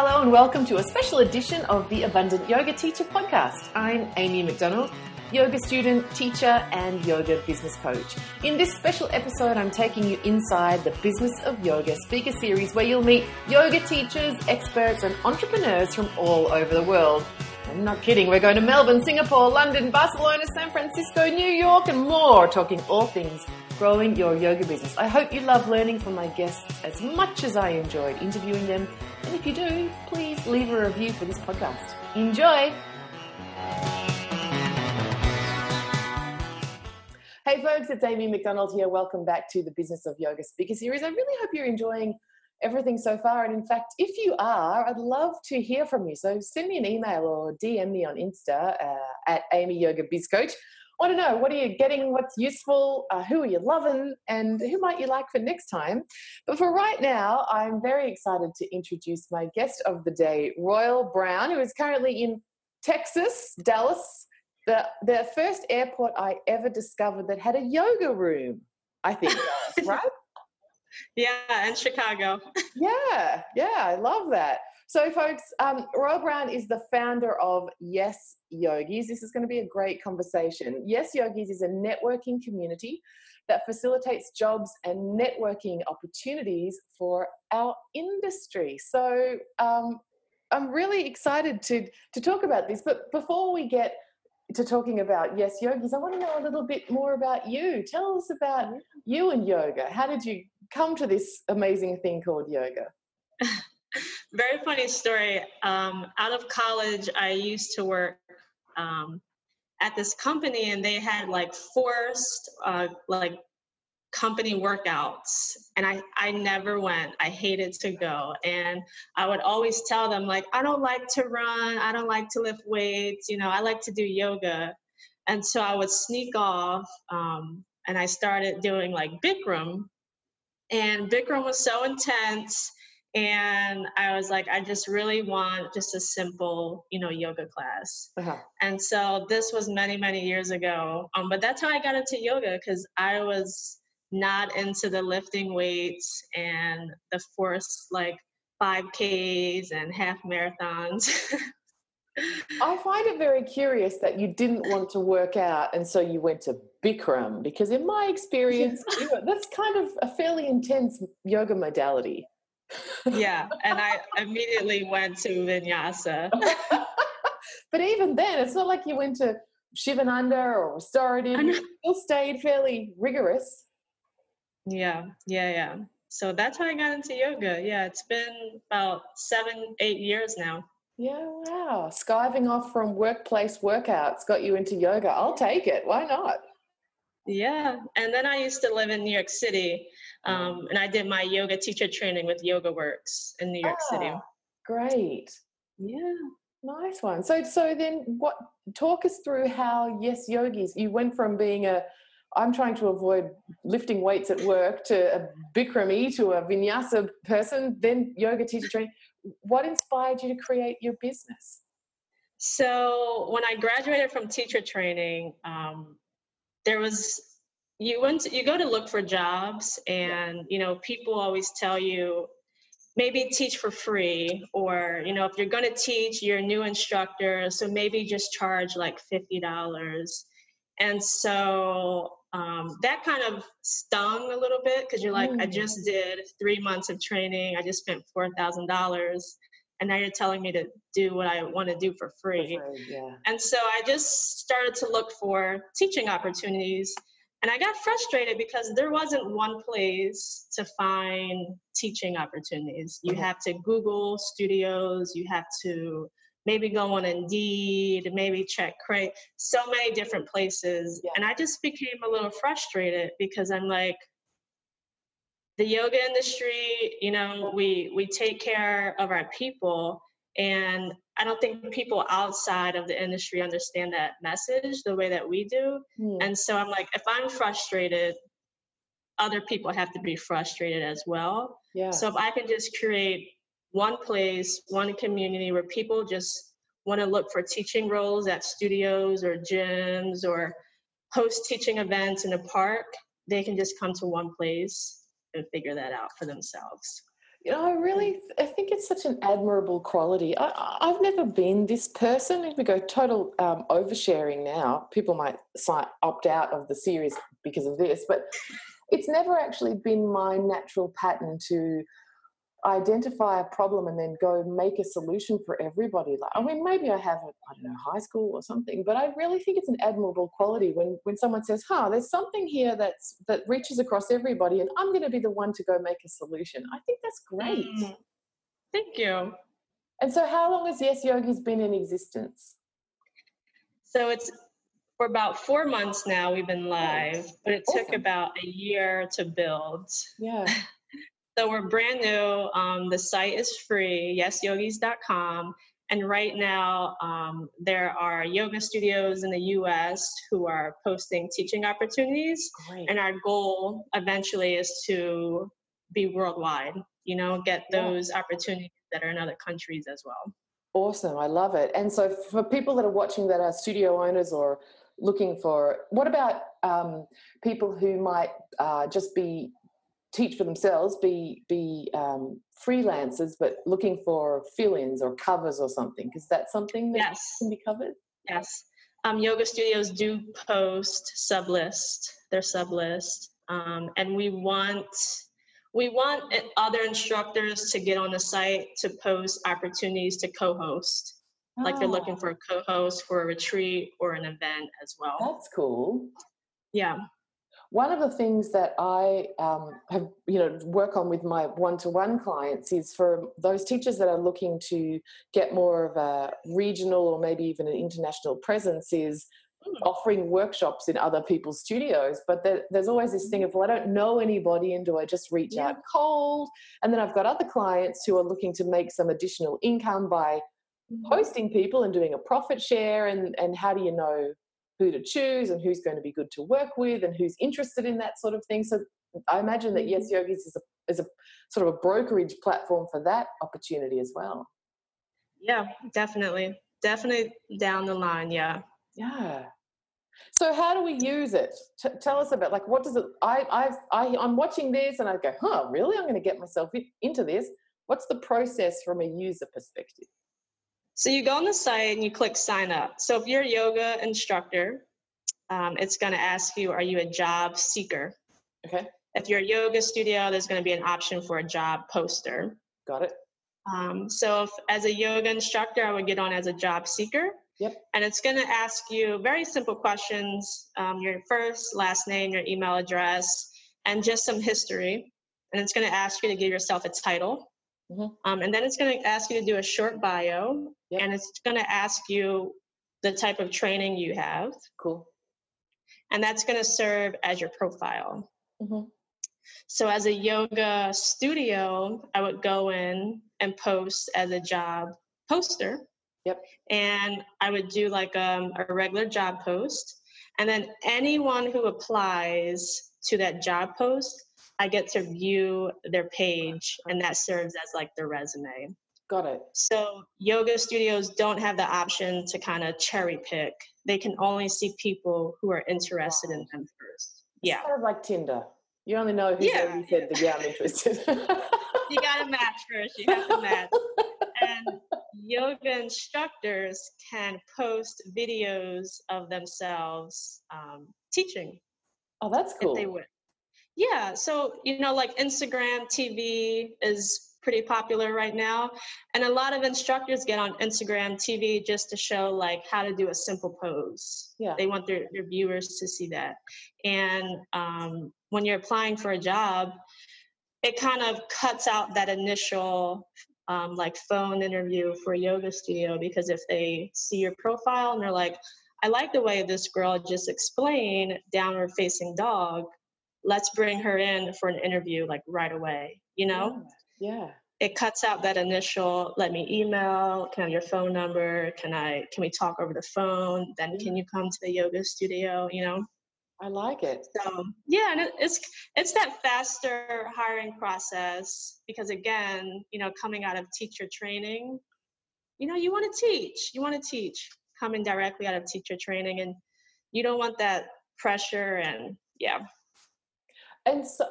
hello, and welcome to a special edition of the Abundant Yoga Teacher podcast. I'm Amy McDonald, yoga student, teacher, and yoga business coach. In this special episode, I'm taking you inside the Business of Yoga speaker series where you'll meet yoga teachers, experts, and entrepreneurs from all over the world. I'm not kidding, we're going to Melbourne, Singapore, London, Barcelona, San Francisco, New York, and more, talking all things growing your yoga business. I hope you love learning from my guests as much as I enjoyed interviewing them. And if you do, please leave a review for this podcast. Enjoy! Hey folks, it's Amy McDonald here. Welcome back to the Business of Yoga Speaker Series. I really hope you're enjoying everything so far. And in fact, if you are, I'd love to hear from you. So send me an email or DM me on Insta uh, at Amy Yoga want to know what are you getting, what's useful, uh, who are you loving, and who might you like for next time. But for right now, I'm very excited to introduce my guest of the day, Royal Brown, who is currently in Texas, Dallas, the, the first airport I ever discovered that had a yoga room, I think, right? Yeah, and Chicago. yeah, yeah, I love that. So, folks, um, Royal Brown is the founder of Yes Yogis. This is going to be a great conversation. Yes Yogis is a networking community that facilitates jobs and networking opportunities for our industry. So, um, I'm really excited to to talk about this. But before we get to talking about Yes Yogis, I want to know a little bit more about you. Tell us about you and yoga. How did you come to this amazing thing called yoga? very funny story. Um, out of college, I used to work um, at this company, and they had like forced uh, like company workouts and I, I never went. I hated to go and i would always tell them like i don't like to run. I don't like to lift weights. You know i like to do yoga. And so i would sneak off um, and i started doing like bikram and bikram was so intense and i was like i just really want just a simple you know yoga class. Uh-huh. and so this was many many years ago um, but that's how i got into yoga because i was not into the lifting weights and the force like 5ks and half marathons. I find it very curious that you didn't want to work out and so you went to Bikram because, in my experience, that's kind of a fairly intense yoga modality yeah, and I immediately went to vinyasa. but even then, it's not like you went to Shivananda or restorative. You still stayed fairly rigorous. Yeah, yeah, yeah. So that's how I got into yoga. Yeah, it's been about seven, eight years now. Yeah, wow. Skiving off from workplace workouts got you into yoga. I'll take it. Why not? Yeah, and then I used to live in New York City, um, and I did my yoga teacher training with Yoga Works in New York ah, City. Great. Yeah. Nice one. So, so then, what? Talk us through how Yes Yogis. You went from being a, I'm trying to avoid lifting weights at work to a Bikrami to a Vinyasa person, then yoga teacher training. What inspired you to create your business? So, when I graduated from teacher training, um, there was you went to, you go to look for jobs and you know people always tell you maybe teach for free or you know if you're going to teach you're a new instructor so maybe just charge like $50 and so um, that kind of stung a little bit because you're like mm. i just did three months of training i just spent $4000 and now you're telling me to do what I want to do for free. For free yeah. And so I just started to look for teaching opportunities. And I got frustrated because there wasn't one place to find teaching opportunities. You mm-hmm. have to Google studios, you have to maybe go on Indeed, maybe check Crate, so many different places. Yeah. And I just became a little frustrated because I'm like, the yoga industry, you know, we we take care of our people and I don't think people outside of the industry understand that message the way that we do. Mm. And so I'm like, if I'm frustrated, other people have to be frustrated as well. Yeah. So if I can just create one place, one community where people just want to look for teaching roles at studios or gyms or host teaching events in a park, they can just come to one place and figure that out for themselves. You know, I really, I think it's such an admirable quality. I, have never been this person. If we go total um, oversharing now, people might opt out of the series because of this, but it's never actually been my natural pattern to identify a problem and then go make a solution for everybody. Like i mean maybe i have it i don't know high school or something but i really think it's an admirable quality when when someone says huh there's something here that's that reaches across everybody and i'm going to be the one to go make a solution. I think that's great. Mm, thank you. And so how long has yes yogi's been in existence? So it's for about four months now we've been live but it awesome. took about a year to build. Yeah So we're brand new. Um, the site is free, yesyogis.com. And right now, um, there are yoga studios in the US who are posting teaching opportunities. Great. And our goal eventually is to be worldwide, you know, get those yeah. opportunities that are in other countries as well. Awesome. I love it. And so, for people that are watching that are studio owners or looking for, what about um, people who might uh, just be teach for themselves, be be um, freelancers, but looking for fill-ins or covers or something. Is that something that yes. can be covered? Yes. Um, yoga studios do post sublist, their sublist, um, and we want we want other instructors to get on the site to post opportunities to co-host. Oh. Like they're looking ah. for a co-host for a retreat or an event as well. That's cool. Yeah. One of the things that I um, have, you know, work on with my one-to-one clients is for those teachers that are looking to get more of a regional or maybe even an international presence is mm. offering workshops in other people's studios. But there, there's always this thing of, well, I don't know anybody, and do I just reach yeah. out cold? And then I've got other clients who are looking to make some additional income by mm-hmm. hosting people and doing a profit share. And and how do you know who to choose and who's going to be good to work with and who's interested in that sort of thing. So I imagine that Yes mm-hmm. Yogis is a, is a sort of a brokerage platform for that opportunity as well. Yeah, definitely. Definitely down the line. Yeah. Yeah. So how do we use it? T- tell us about like what does it? I I I I'm watching this and I go, huh, really? I'm going to get myself into this. What's the process from a user perspective? So you go on the site and you click sign up. So if you're a yoga instructor, um, it's going to ask you, are you a job seeker? Okay. If you're a yoga studio, there's going to be an option for a job poster. Got it. Um, so if, as a yoga instructor, I would get on as a job seeker. Yep. And it's going to ask you very simple questions um, your first, last name, your email address, and just some history. And it's going to ask you to give yourself a title. Mm-hmm. Um, and then it's going to ask you to do a short bio Yep. And it's going to ask you the type of training you have. Cool. And that's going to serve as your profile. Mm-hmm. So, as a yoga studio, I would go in and post as a job poster. Yep. And I would do like um, a regular job post. And then anyone who applies to that job post, I get to view their page, and that serves as like their resume. Got it. So yoga studios don't have the option to kind of cherry pick. They can only see people who are interested in them first. Yeah. It's kind of like Tinder. You only know who's yeah. already said yeah, I'm interested. you got to match first. You have to match. And yoga instructors can post videos of themselves um, teaching. Oh, that's cool. If they would. Yeah. So, you know, like Instagram TV is pretty popular right now. And a lot of instructors get on Instagram TV just to show like how to do a simple pose. Yeah. They want their, their viewers to see that. And um, when you're applying for a job, it kind of cuts out that initial um, like phone interview for a yoga studio because if they see your profile and they're like, I like the way this girl just explained downward facing dog. Let's bring her in for an interview like right away, you know? Yeah. It cuts out that initial let me email, can I have your phone number? Can I can we talk over the phone? Then can you come to the yoga studio, you know? I like it. So yeah, and it's it's that faster hiring process because again, you know, coming out of teacher training, you know, you want to teach. You want to teach coming directly out of teacher training and you don't want that pressure and yeah. And so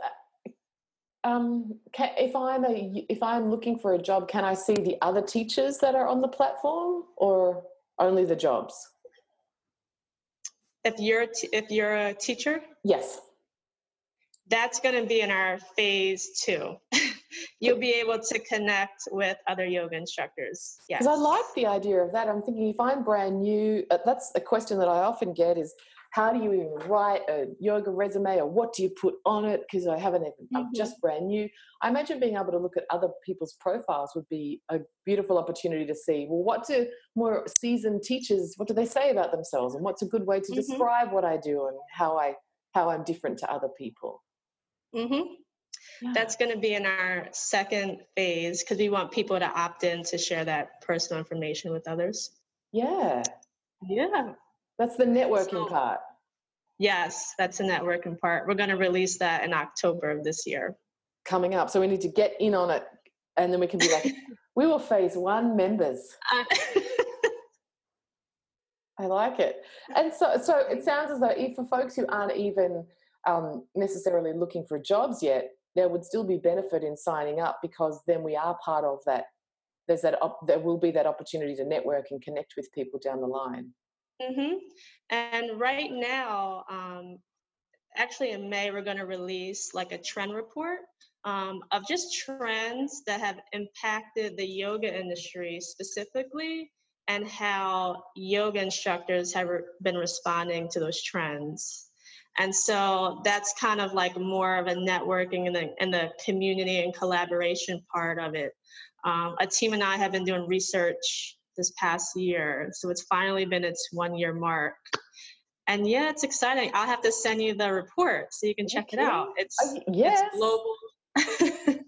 Um, can, if I'm a if I'm looking for a job, can I see the other teachers that are on the platform, or only the jobs? If you're a t- if you're a teacher, Yes. that's going to be in our phase two. You'll be able to connect with other yoga instructors. Yes. Because I like the idea of that. I'm thinking if I'm brand new, uh, that's a question that I often get is how do you even write a yoga resume or what do you put on it? Because I haven't even, I'm Mhm. just brand new. I imagine being able to look at other people's profiles would be a beautiful opportunity to see, well, what do more seasoned teachers, what do they say about themselves? And what's a good way to Mhm. describe what I do and how I, how I'm different to other people? Mm-hmm. Yeah. That's going to be in our second phase because we want people to opt in to share that personal information with others. yeah. Yeah. That's the networking So- part. Yes, that's the networking part. We're going to release that in October of this year. coming up. So we need to get in on it and then we can be like, we were phase one members. Uh, I like it. And so, so it sounds as though for folks who aren't even um, necessarily looking for jobs yet, there would still be benefit in signing up because then we are part of that. There's that. Op- there will be that opportunity to network and connect with people down the line. Hmm And right now, um, actually in May, we're going to release like a trend report um, of just trends that have impacted the yoga industry specifically and how yoga instructors have re- been responding to those trends. And so that's kind of like more of a networking and the, and the community and collaboration part of it. Um, a team and I have been doing research this past year, so it's finally been its one year mark. And yeah, it's exciting. I'll have to send you the report so you can check it out. It's, Uh, yes. it's global.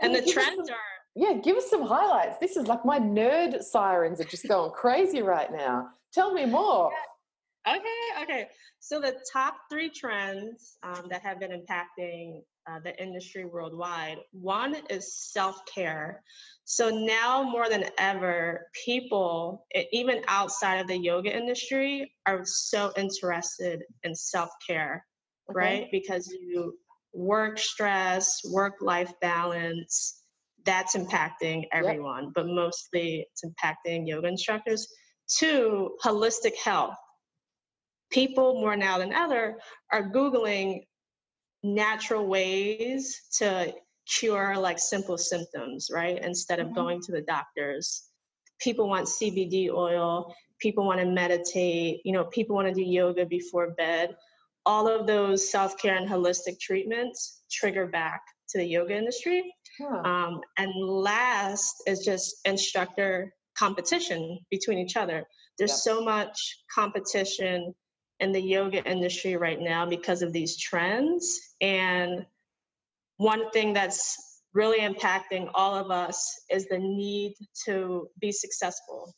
And the trends some- are Yeah, give us some highlights. This is like my nerd sirens are just going crazy right now. Tell me more. Okay, okay. So the top three trends um, that have been impacting uh, the industry worldwide one is self care. So now more than ever, people, even outside of the yoga industry, are so interested in self care, Okay. right? Because you work stress, work life balance. That's impacting everyone, but mostly it's impacting yoga instructors. Two, holistic health people more now than ever are googling natural ways to cure like simple symptoms right instead of Mhm. going to the doctors people want cbd oil people want to meditate you know people want to do yoga before bed all of those self-care and holistic treatments trigger back to the yoga industry Huh. um, and last is just instructor competition between each other. There's Yep. so much competition in the yoga industry right now because of these trends. And one thing that's really impacting all of us is the need to be successful.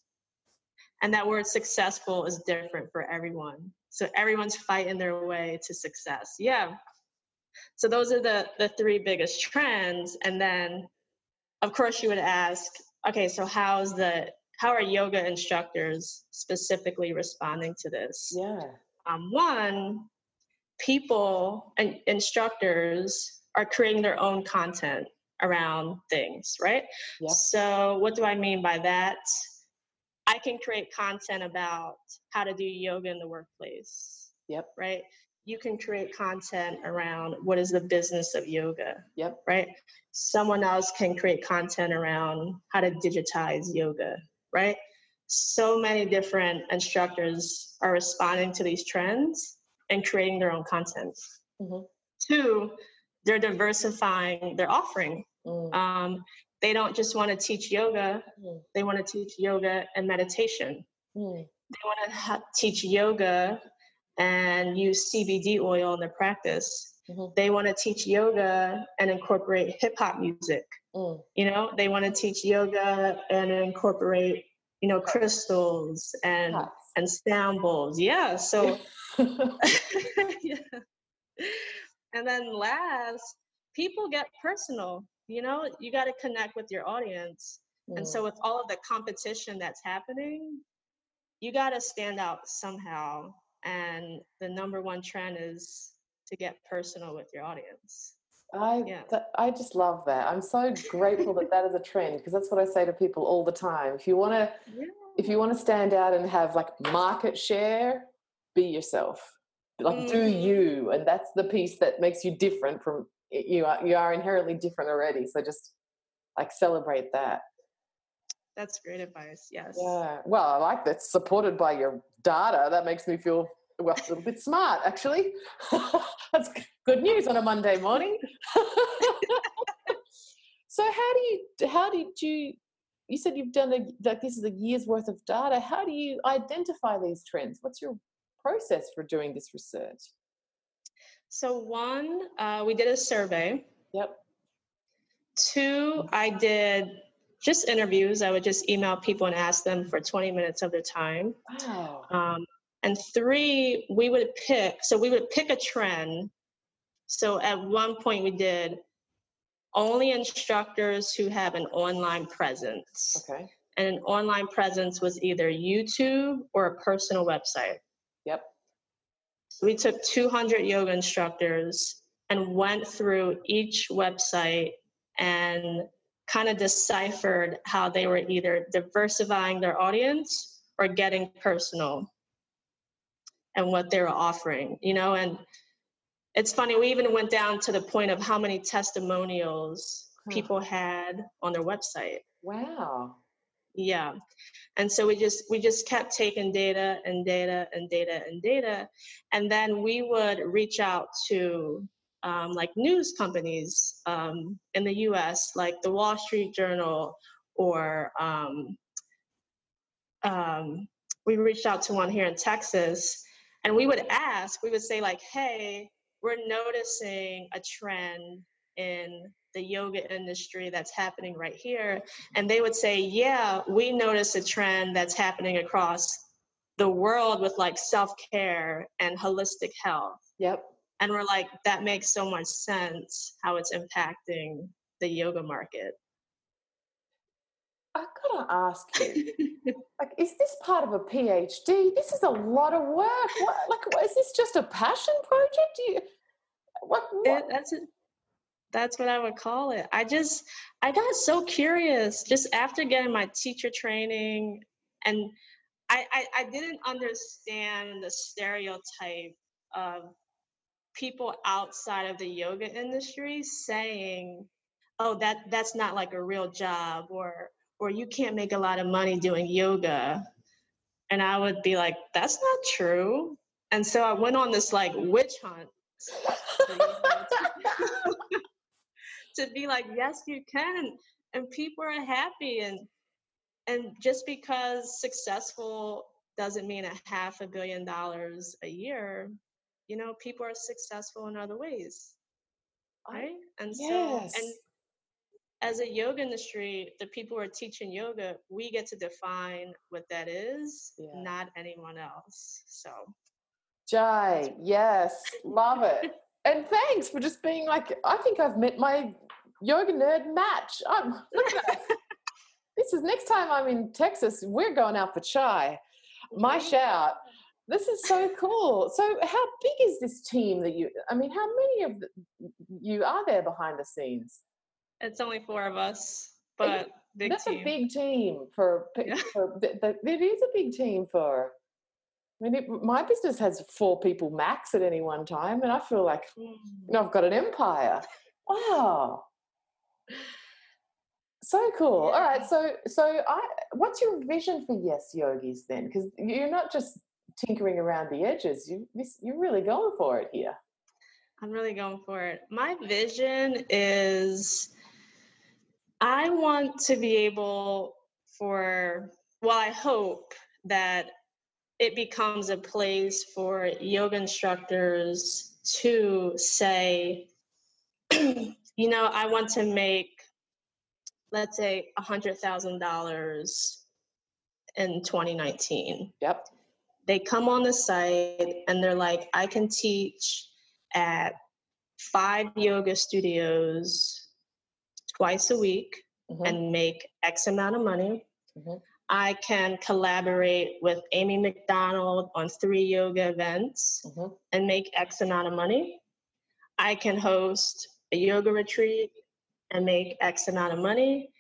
And that word successful is different for everyone. So everyone's fighting their way to success. Yeah. So those are the the three biggest trends. And then of course you would ask, okay, so how's the how are yoga instructors specifically responding to this? Yeah. Um, one, people and instructors are creating their own content around things, right? Yep. So, what do I mean by that? I can create content about how to do yoga in the workplace, Yep. right? You can create content around what is the business of yoga, Yep. right? Someone else can create content around how to digitize yoga, right? So many different instructors are responding to these trends and creating their own content. Mhm. Two, they're diversifying their offering. Mm. Um, they don't just want to teach yoga, Mm. they want to teach yoga and meditation. Mm. They want to ha- teach yoga and use CBD oil in their practice. Mhm. They want to teach yoga and incorporate hip hop music. Mm. You know, they want to teach yoga and incorporate, you know, crystals and Nice. and bowls. Yeah. So yeah. And then last, people get personal. You know, you got to connect with your audience. And Mm. so, with all of the competition that's happening, you got to stand out somehow. And the number one trend is to get personal with your audience. I yeah. th- I just love that. I'm so grateful that that is a trend because that's what I say to people all the time. If you want to, yeah. if you want to stand out and have like market share, be yourself. Like mm-hmm. do you, and that's the piece that makes you different from you. Are you are inherently different already. So just like celebrate that. That's great advice. Yes. Yeah. Well, I like that. Supported by your data, that makes me feel well, a little bit smart, actually. That's good news on a Monday morning. So, how do you? How did you? You said you've done a, like this is a year's worth of data. How do you identify these trends? What's your process for doing this research? So, one, uh, we did a survey. Yep. Two, I did just interviews. I would just email people and ask them for 20 minutes of their time. Wow. Um, and three, we would pick, so we would pick a trend. So at one point we did only instructors who have an online presence. Okay. And an online presence was either YouTube or a personal website. Yep. We took 200 yoga instructors and went through each website and kind of deciphered how they were either diversifying their audience or getting personal and what they were offering, you know, and it's funny, we even went down to the point of how many testimonials huh. people had on their website. Wow. Yeah. And so we just we just kept taking data and data and data and data. And then we would reach out to um, like news companies um, in the US, like the Wall Street Journal or um, um we reached out to one here in Texas and we would ask, we would say, like, hey, we're noticing a trend in the yoga industry that's happening right here. And they would say, yeah, we notice a trend that's happening across the world with like self care and holistic health. Yep. And we're like, that makes so much sense how it's impacting the yoga market. I gotta ask you, like, is this part of a PhD? This is a lot of work. What, like, is this just a passion project? You, what? what? It, that's it. That's what I would call it. I just, I got so curious just after getting my teacher training, and I, I, I didn't understand the stereotype of people outside of the yoga industry saying, "Oh, that that's not like a real job," or or you can't make a lot of money doing yoga. And I would be like, that's not true. And so I went on this like witch hunt to be like, yes, you can. And people are happy. And and just because successful doesn't mean a half a billion dollars a year, you know, people are successful in other ways. Right? And yes. so and as a yoga industry, the people who are teaching yoga, we get to define what that is, yeah. not anyone else. So, Jai, yes, love it. and thanks for just being like, I think I've met my yoga nerd match. I'm, look at this is next time I'm in Texas, we're going out for chai. My shout. This is so cool. So, how big is this team that you? I mean, how many of the, you are there behind the scenes? It's only four of us, but that's team. a big team for. Yeah. for that, it is a big team for. I mean, it, my business has four people max at any one time, and I feel like mm. you know, I've got an empire. Wow, so cool. Yeah. All right, so so I, what's your vision for Yes Yogis then? Because you're not just tinkering around the edges. You you're really going for it here. I'm really going for it. My vision is I want to be able for, well, I hope that it becomes a place for yoga instructors to say, you know, I want to make, let's say, a $100,000 in 2019. Yep. They come on the site and they're like, I can teach at five yoga studios twice a week mm-hmm. and make X amount of money. Mm-hmm. I can collaborate with Amy McDonald on three yoga events mm-hmm. and make X amount of money. I can host a yoga retreat and make X amount of money.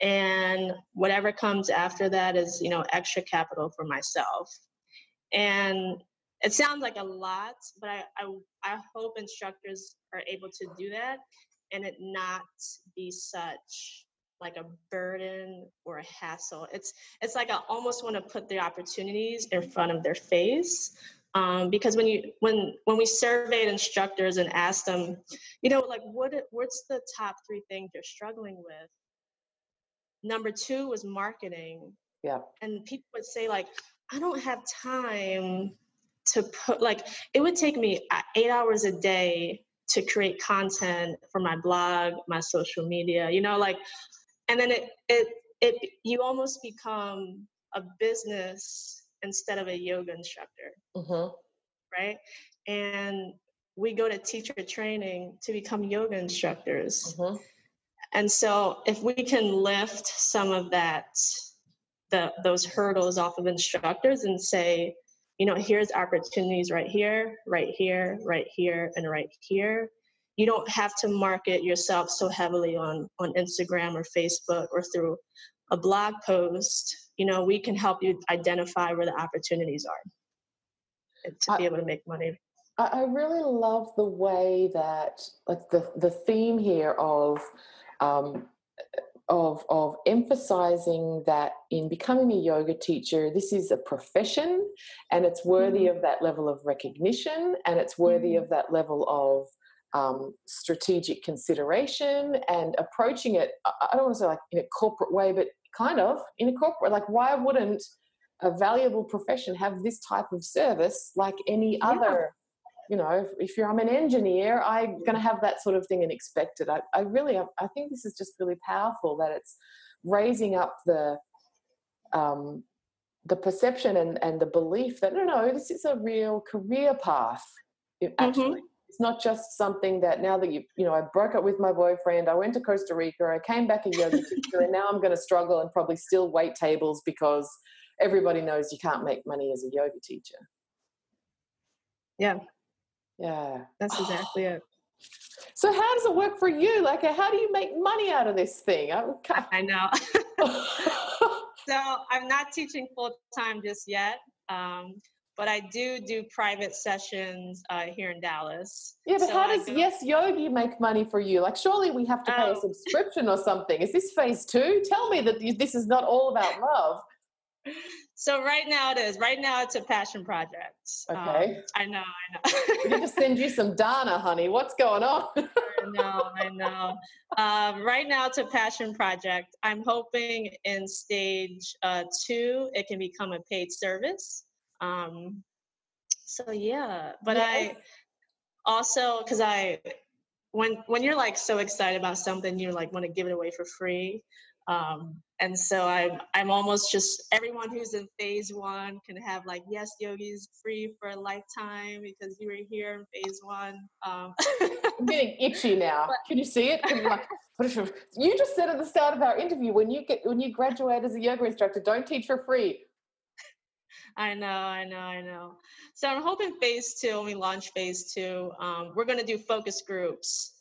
And whatever comes after that is, you know, extra capital for myself. And it sounds like a lot, but I, I, I hope instructors are able to do that and it not be such like a burden or a hassle. It's it's like I almost want to put the opportunities in front of their face. Um, because when you when when we surveyed instructors and asked them, you know, like what what's the top three things you're struggling with? Number two was marketing. Yeah. And people would say like, I don't have time to put like it would take me uh, eight hours a day to create content for my blog, my social media, you know, like, and then it, it, it, you almost become a business instead of a yoga instructor. Mm-hmm. Right. And we go to teacher training to become yoga instructors. Mm-hmm. And so if we can lift some of that, the, those hurdles off of instructors and say, you know, here's opportunities right here, right here, right here, and right here. You don't have to market yourself so heavily on, on Instagram or Facebook or through a blog post. You know, we can help you identify where the opportunities are to I, be able to make money. I really love the way that, like, the, the theme here of um, of of emphasizing that in becoming a yoga teacher this is a profession and it's worthy mm-hmm. of that level of recognition and it's worthy mm-hmm. of that level of um, strategic consideration and approaching it i don't want to say like in a corporate way but kind of in a corporate like why wouldn't a valuable profession have this type of service like any yeah. other you know, if, if you're I'm an engineer, I'm going to have that sort of thing and expect it. I, I really, I think this is just really powerful that it's raising up the um, the perception and, and the belief that no, no, this is a real career path. actually, mm-hmm. It's not just something that now that you, you know, I broke up with my boyfriend, I went to Costa Rica, I came back a yoga teacher, and now I'm going to struggle and probably still wait tables because everybody knows you can't make money as a yoga teacher. Yeah, yeah. That's exactly it. So how does it work for you? Like, how do you make money out of this thing? I, I know. so I'm not teaching full time just yet, um, but I do do private sessions uh, here in Dallas. Yeah, but so how does Yes Yogi make money for you? Like, surely we have to pay a oh. subscription or something. Is this phase two? Tell me that this is not all about love. So right now it is. Right now it's a passion project. Okay. Um, I know. I know. we need to send you some Dana, honey. What's going on? I know. I know. Um, right now it's a passion project. I'm hoping in stage uh, two it can become a paid service. Um, so yeah, but yes. I also because I when when you're like so excited about something, you like want to give it away for free. Um, and so I'm I'm almost just everyone who's in phase one can have like yes yogis free for a lifetime because you were here in phase one. Um, I'm getting itchy now. But, can you see it? you just said at the start of our interview when you get when you graduate as a yoga instructor, don't teach for free. I know, I know, I know. So I'm hoping phase two, when we launch phase two, um, we're going to do focus groups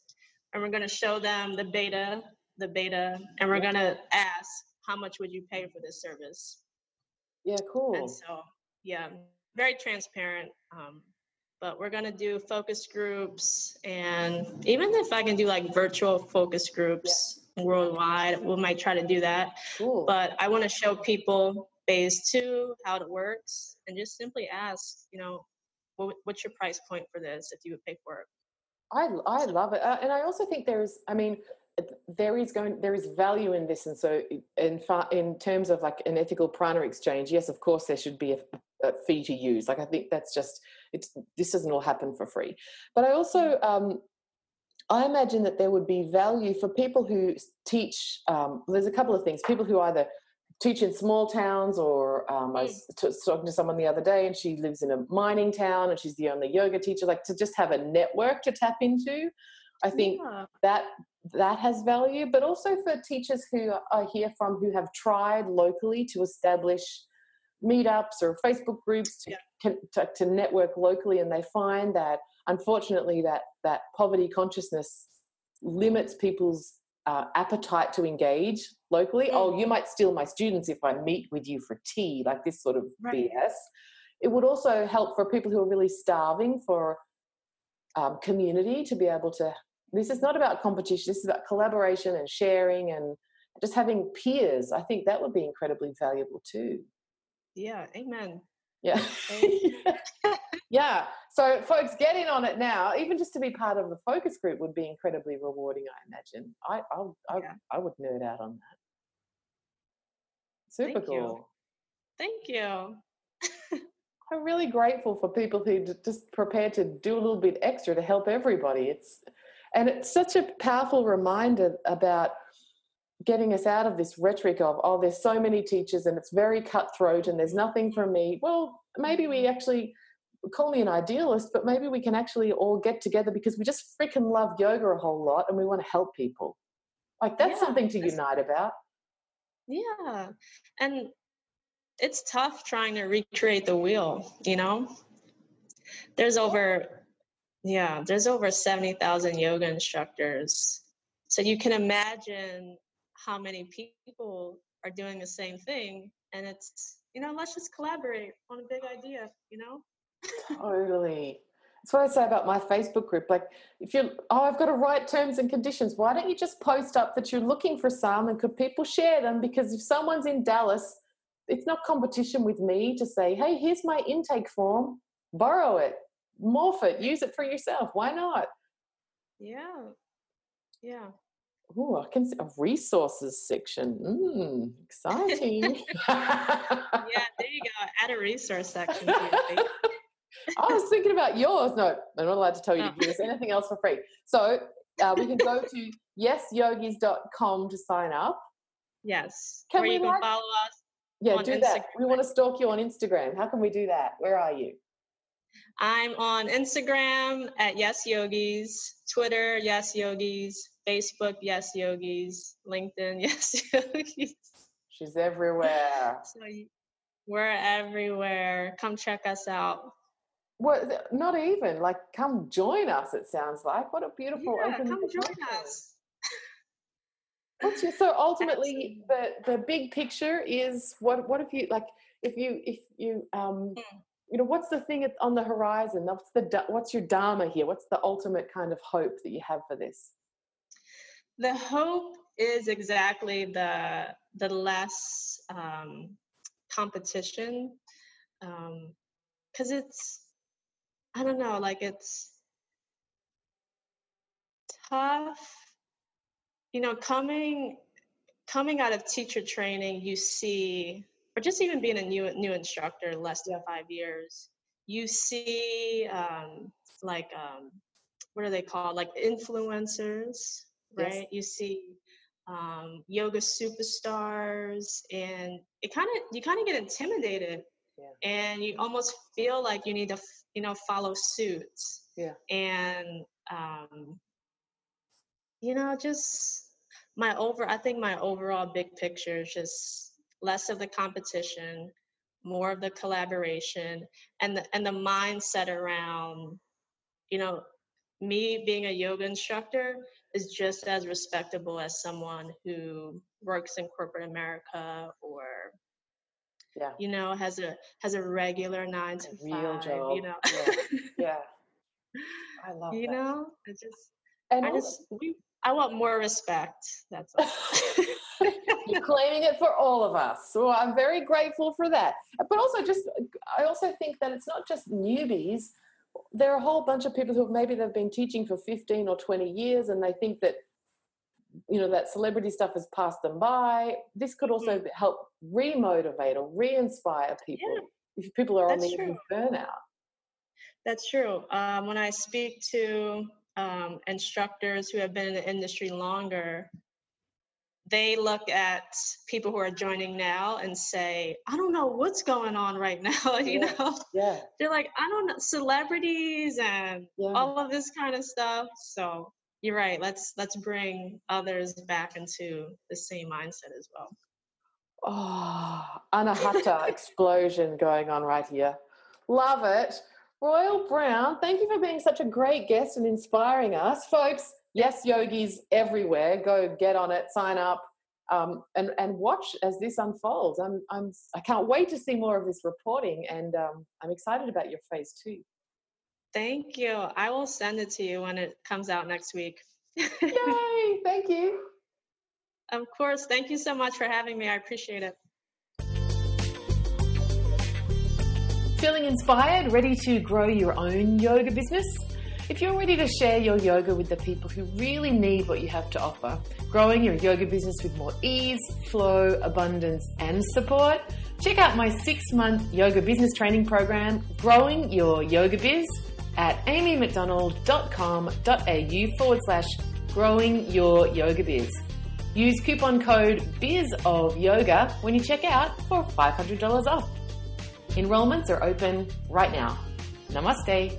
and we're going to show them the beta the beta and we're going to ask how much would you pay for this service yeah cool and so yeah very transparent um, but we're going to do focus groups and even if i can do like virtual focus groups yeah. worldwide we might try to do that cool. but i want to show people phase two how it works and just simply ask you know what, what's your price point for this if you would pay for it I, I love it. Uh, and I also think there's, I mean, there is going there is value in this and so in far, in terms of like an ethical prana exchange yes of course there should be a, a, fee to use like i think that's just it's this doesn't all happen for free but i also mm. um, i imagine that there would be value for people who teach um, there's a couple of things people who either teach in small towns or um, i was mm. t- talking to someone the other day and she lives in a mining town and she's the only yoga teacher like to just have a network to tap into I think yeah. that that has value, but also for teachers who I hear from who have tried locally to establish meetups or Facebook groups to, yeah. to, to, network locally, and they find that unfortunately that that poverty consciousness limits people's uh, appetite to engage locally. Mm. Oh, you might steal my students if I meet with you for tea, like this sort of right. BS. It would also help for people who are really starving for um, community to be able to. This is not about competition. This is about collaboration and sharing and just having peers. I think that would be incredibly valuable too. Yeah, amen. Yeah. yeah. So, folks, get in on it now. Even just to be part of the focus group would be incredibly rewarding, I imagine. I I, I, yeah. I would nerd out on that. Super Thank cool. You. Thank you. I'm really grateful for people who just prepared to do a little bit extra to help everybody. It's and it's such a powerful reminder about getting us out of this rhetoric of oh there's so many teachers and it's very cutthroat and there's nothing for me. Well maybe we mm-hmm. actually call me an idealist but maybe we can actually all get together because we just freaking love yoga a whole lot and we want to help people. Like that's yeah, something to unite about. Yeah and it's tough trying to recreate the wheel you know? There's over yeah there's over 70,000 yoga instructors. So you can imagine how many people are doing the same thing and it's you know let's just collaborate on a big idea you know? Totally. That's what i say about my facebook group like if you oh i've got to write terms and conditions why don't you just post up that you're looking for some and could people share them? Because if someone's in dallas it's not competition with me to say hey here's my intake form borrow it morph it use it for yourself. Why not? Yeah. Yeah Oh, I can see a resources section. Mm, exciting. yeah, there you go. Add a resource section. I was thinking about yours. No, I'm not allowed to tell you oh. to give us anything else for free. So uh, we can go to yesyogis.com to sign up. Yes. Can or we you can like, follow us. Yeah, do Instagram. that. We want to stalk you on Instagram. How can we do that? Where are you? I'm on Instagram at Yes Yogis, Twitter Yes Yogis, Facebook Yes Yogis, LinkedIn Yes Yogis. She's everywhere. So we're everywhere. Come check us out. What? Not even like come join us. It sounds like what a beautiful yeah, open. Come join us. What's your, so ultimately the the big picture is what what if you like if you if you um mm you know what's the thing on the horizon what's the what's your dharma here what's the ultimate kind of hope that you have for this the hope is exactly the the less um, competition because um, it's i don't know like it's tough. You know coming coming out of teacher training you see or just even being a new new instructor less than five years you see um, like um, what are they called? Like influencers right yes. you see um, yoga superstars and it kind of you kind of get intimidated yeah. and you almost feel like you need to you know follow suit yeah and um, you know just my over i think my overall big picture is just less of the competition, more of the collaboration, and the and the mindset around, you know, me being a yoga instructor is just as respectable as someone who works in corporate America or yeah. you know has a has a regular nine to a real five job. you know yeah. yeah. i love you that. know i just and i just we, i want more respect that's all You're claiming it for all of us. So I'm very grateful for that. But also, just I also think that it's not just newbies. There are a whole bunch of people who have maybe they've been teaching for 15 or 20 years and they think that you know that celebrity stuff has passed them by. This could also mm-hmm. help re-motivate or re-inspire people yeah, if people are on the edge of burnout. That's true. Um, when I speak to um, instructors who have been in the industry longer, they look at people who are joining now and say, I don't know what's going on right now, you yeah. know? Yeah. They're like, I don't know, celebrities and yeah. all of this kind of stuff. So you're right. Let's let's bring others back into the same mindset as well. Oh, anahata explosion going on right here. Love it. Royal Brown, thank you for being such a great guest and inspiring us. Folks, yes yogis everywhere. Go get on it sign up um, and and watch as this unfolds. I'm i'm i can't wait to see more of this reporting and um, i'm excited about your phase two. Thank you. I will send it to you when it comes out next week. Yay! Thank you. Of course. Thank you so much for having me. I appreciate it. Feeling inspired ready to grow your own yoga business if you're ready to share your yoga with the people who really need what you have to offer, growing your yoga business with more ease, flow, abundance, and support, check out my six month yoga business training program, Growing Your Yoga Biz, at amymcdonald.com.au forward slash growing your yoga biz. Use coupon code BIZ of yoga when you check out for $500 off. Enrollments are open right now. Namaste.